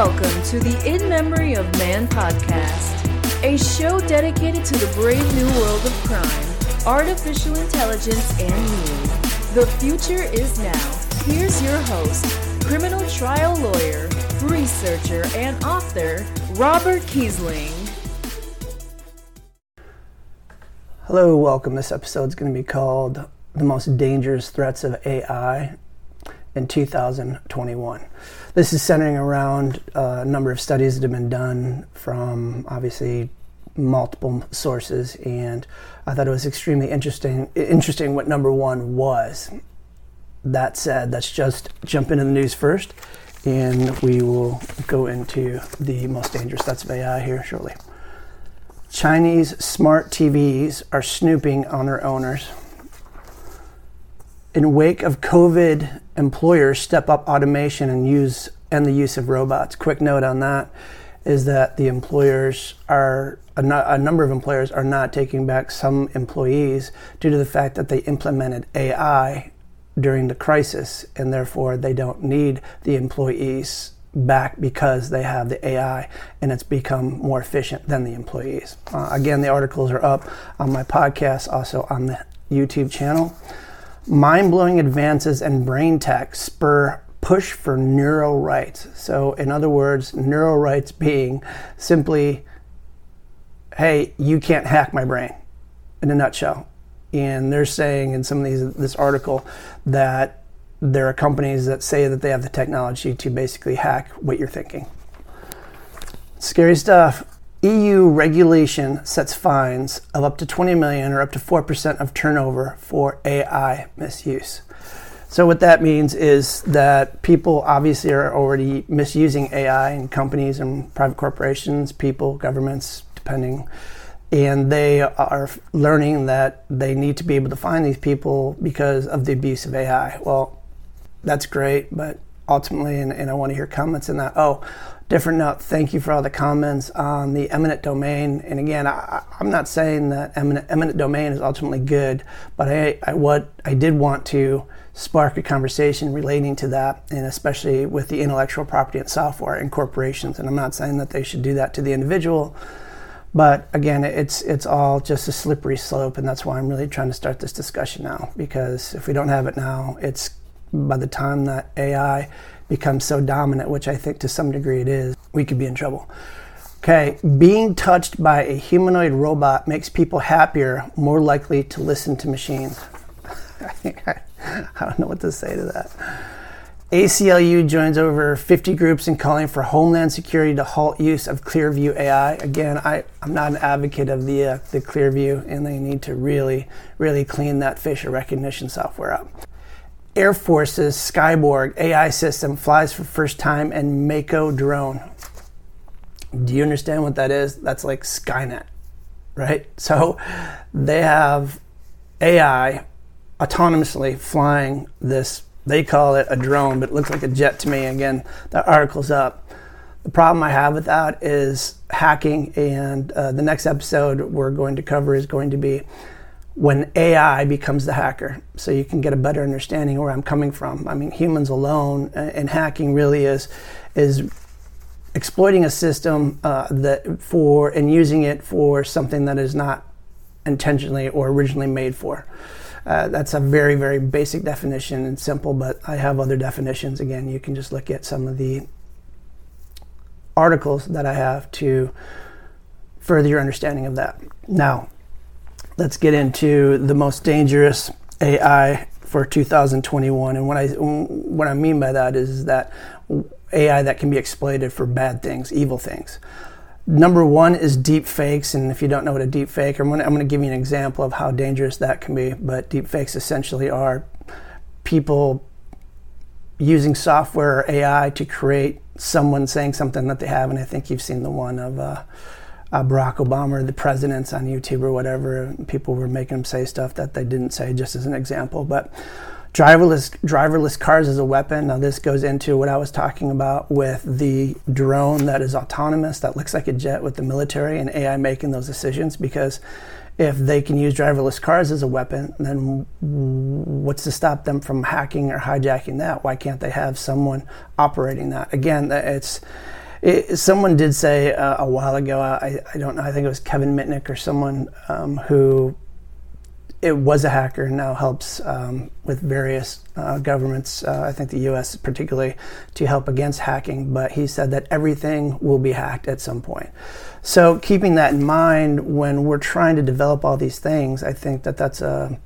Welcome to the In Memory of Man podcast, a show dedicated to the brave new world of crime, artificial intelligence, and news. The future is now. Here's your host, criminal trial lawyer, researcher, and author, Robert Kiesling. Hello, welcome. This episode is going to be called The Most Dangerous Threats of AI in 2021. This is centering around uh, a number of studies that have been done from obviously multiple sources, and I thought it was extremely interesting. Interesting what number one was. That said, let's just jump into the news first, and we will go into the most dangerous threats of AI here shortly. Chinese smart TVs are snooping on their owners in wake of COVID, employers step up automation and use and the use of robots. Quick note on that is that the employers are a, a number of employers are not taking back some employees due to the fact that they implemented AI during the crisis and therefore they don't need the employees back because they have the AI and it's become more efficient than the employees. Uh, again, the articles are up on my podcast, also on the YouTube channel. Mind blowing advances in brain tech spur push for neural rights. So, in other words, neural rights being simply, hey, you can't hack my brain, in a nutshell. And they're saying in some of these this article that there are companies that say that they have the technology to basically hack what you're thinking. Scary stuff. EU regulation sets fines of up to 20 million or up to 4% of turnover for AI misuse. So, what that means is that people obviously are already misusing AI in companies and private corporations, people, governments, depending. And they are learning that they need to be able to find these people because of the abuse of AI. Well, that's great, but ultimately, and, and I want to hear comments in that. Oh, different note, thank you for all the comments on the eminent domain. And again, I, am not saying that eminent, eminent domain is ultimately good, but I, I, what I did want to spark a conversation relating to that, and especially with the intellectual property and software and corporations. And I'm not saying that they should do that to the individual, but again, it's it's all just a slippery slope, and that's why I'm really trying to start this discussion now. Because if we don't have it now, it's by the time that AI becomes so dominant, which I think to some degree it is, we could be in trouble. Okay, being touched by a humanoid robot makes people happier, more likely to listen to machines. I don't know what to say to that. ACLU joins over 50 groups in calling for Homeland Security to halt use of Clearview AI. Again, I, I'm not an advocate of the, uh, the Clearview, and they need to really, really clean that facial recognition software up. Air Force's Skyborg AI system flies for first time in Mako drone. Do you understand what that is? That's like Skynet, right? So they have AI autonomously flying this, they call it a drone, but it looks like a jet to me. Again, the article's up. The problem I have with that is hacking, and uh, the next episode we're going to cover is going to be when AI becomes the hacker, so you can get a better understanding where I'm coming from. I mean, humans alone and hacking really is is exploiting a system uh, that for and using it for something that is not intentionally or originally made for. Uh, that's a very very basic definition and simple, but I have other definitions. Again, you can just look at some of the articles that I have to further your understanding of that. Now let's get into the most dangerous AI for 2021. And what I what I mean by that is that AI that can be exploited for bad things, evil things. Number one is deep fakes, and if you don't know what a deep fake, I'm going to give you an example of how dangerous that can be. But deep fakes essentially are people using software or AI to create someone saying something that they have, and I think you've seen the one of. Uh, uh, Barack Obama or the presidents on YouTube or whatever. People were making them say stuff that they didn't say, just as an example. But driverless driverless cars as a weapon. Now this goes into what I was talking about with the drone that is autonomous, that looks like a jet with the military and AI making those decisions. Because if they can use driverless cars as a weapon, then what's to stop them from hacking or hijacking that? Why can't they have someone operating that? Again, it's it, someone did say uh, a while ago, I, I don't know, I think it was Kevin Mitnick or someone um, who it was a hacker and now helps um, with various uh, governments, uh, I think the US particularly, to help against hacking. But he said that everything will be hacked at some point. So, keeping that in mind when we're trying to develop all these things, I think that that's a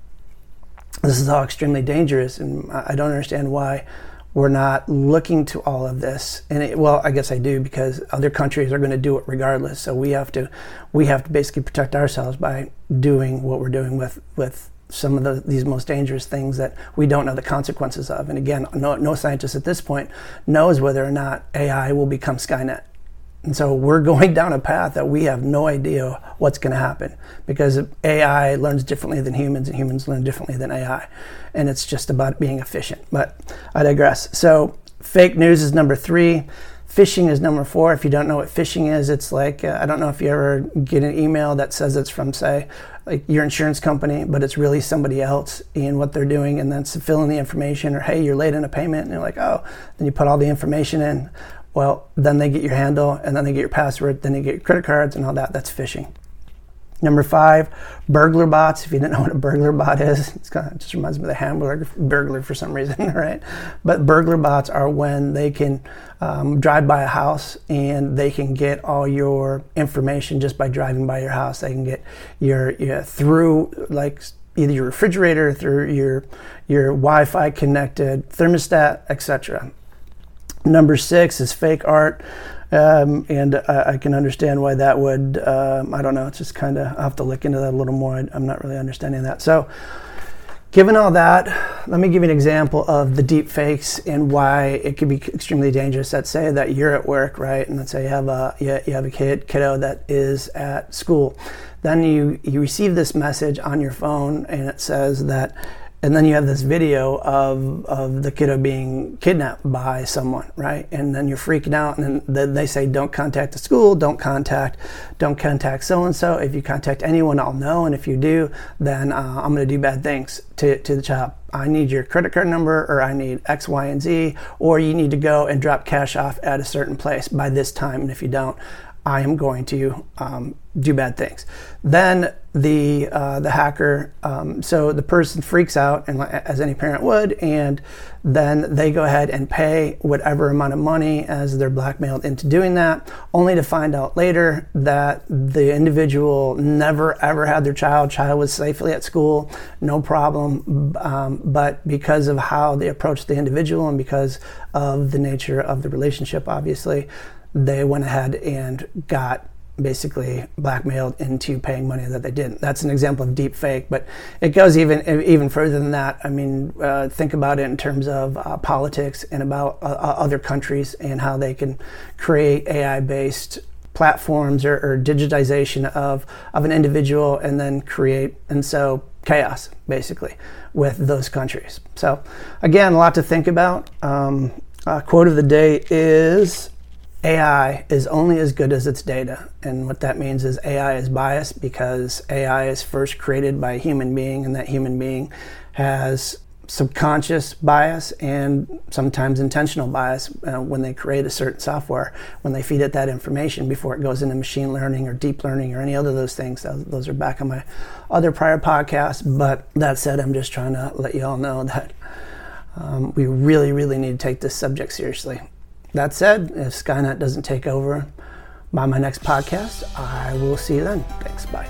this is all extremely dangerous, and I don't understand why we're not looking to all of this. And it, well, I guess I do because other countries are going to do it regardless. So we have to we have to basically protect ourselves by doing what we're doing with with some of the, these most dangerous things that we don't know the consequences of. And again, no, no scientist at this point knows whether or not AI will become Skynet. And so we're going down a path that we have no idea what's going to happen because AI learns differently than humans and humans learn differently than AI. And it's just about being efficient. But I digress. So fake news is number three. Phishing is number four. If you don't know what phishing is, it's like uh, I don't know if you ever get an email that says it's from, say, like your insurance company, but it's really somebody else and what they're doing, and then fill in the information, or hey, you're late in a payment, and you're like, oh, then you put all the information in. Well, then they get your handle and then they get your password, then they get your credit cards and all that. That's phishing. Number five, burglar bots. If you didn't know what a burglar bot is, it's kind of, it just reminds me of the hamburger burglar for some reason, right? But burglar bots are when they can um, drive by a house and they can get all your information just by driving by your house. They can get your, your through like either your refrigerator, through your your Wi-Fi connected thermostat, etc. Number six is fake art. Um, and I, I, can understand why that would, um, I don't know, it's just kind of, i have to look into that a little more. I, I'm not really understanding that. So, given all that, let me give you an example of the deep fakes and why it could be extremely dangerous. Let's say that you're at work, right? And let's say you have a, you, have a kid, kiddo that is at school. Then you, you receive this message on your phone and it says that, and then you have this video of, of the kiddo being kidnapped by someone right? And then you're freaking out and then they say don't contact the school don't contact don't contact so and so if you contact anyone i'll know and if you do then uh, i'm going to do bad things to, to the child. I need your credit card number or i need x y and z or you need to go and drop cash off at a certain place by this time and if you don't I am going to um, do bad things. Then the uh, the hacker, um, so the person freaks out, and as any parent would, and then they go ahead and pay whatever amount of money as they're blackmailed into doing that, only to find out later that the individual never ever had their child. Child was safely at school, no problem, um, but because of how they approached the individual and because of the nature of the relationship, obviously they went ahead and got basically blackmailed into paying money that they didn't. That's an example of deep fake, but it goes even even further than that. I mean, uh, think about it in terms of uh, politics and about uh, uh other countries and how they can create AI-based platforms or, or, digitization of of an individual and then create and sow chaos basically with those countries. So again, a lot to think about. Um, quote of the day is AI is only as good as its data. And what that means is AI is biased because AI is first created by a human being, and that human being has subconscious bias and sometimes intentional bias uh, when they create a certain software, when they feed it that information before it goes into machine learning or deep learning or any other of those things. Those are back on my other prior podcasts. But that said, I'm just trying to let you all know that um, we really, really need to take this subject seriously. That said, if Skynet doesn't take over by my next podcast, I will see you then. Thanks. Bye.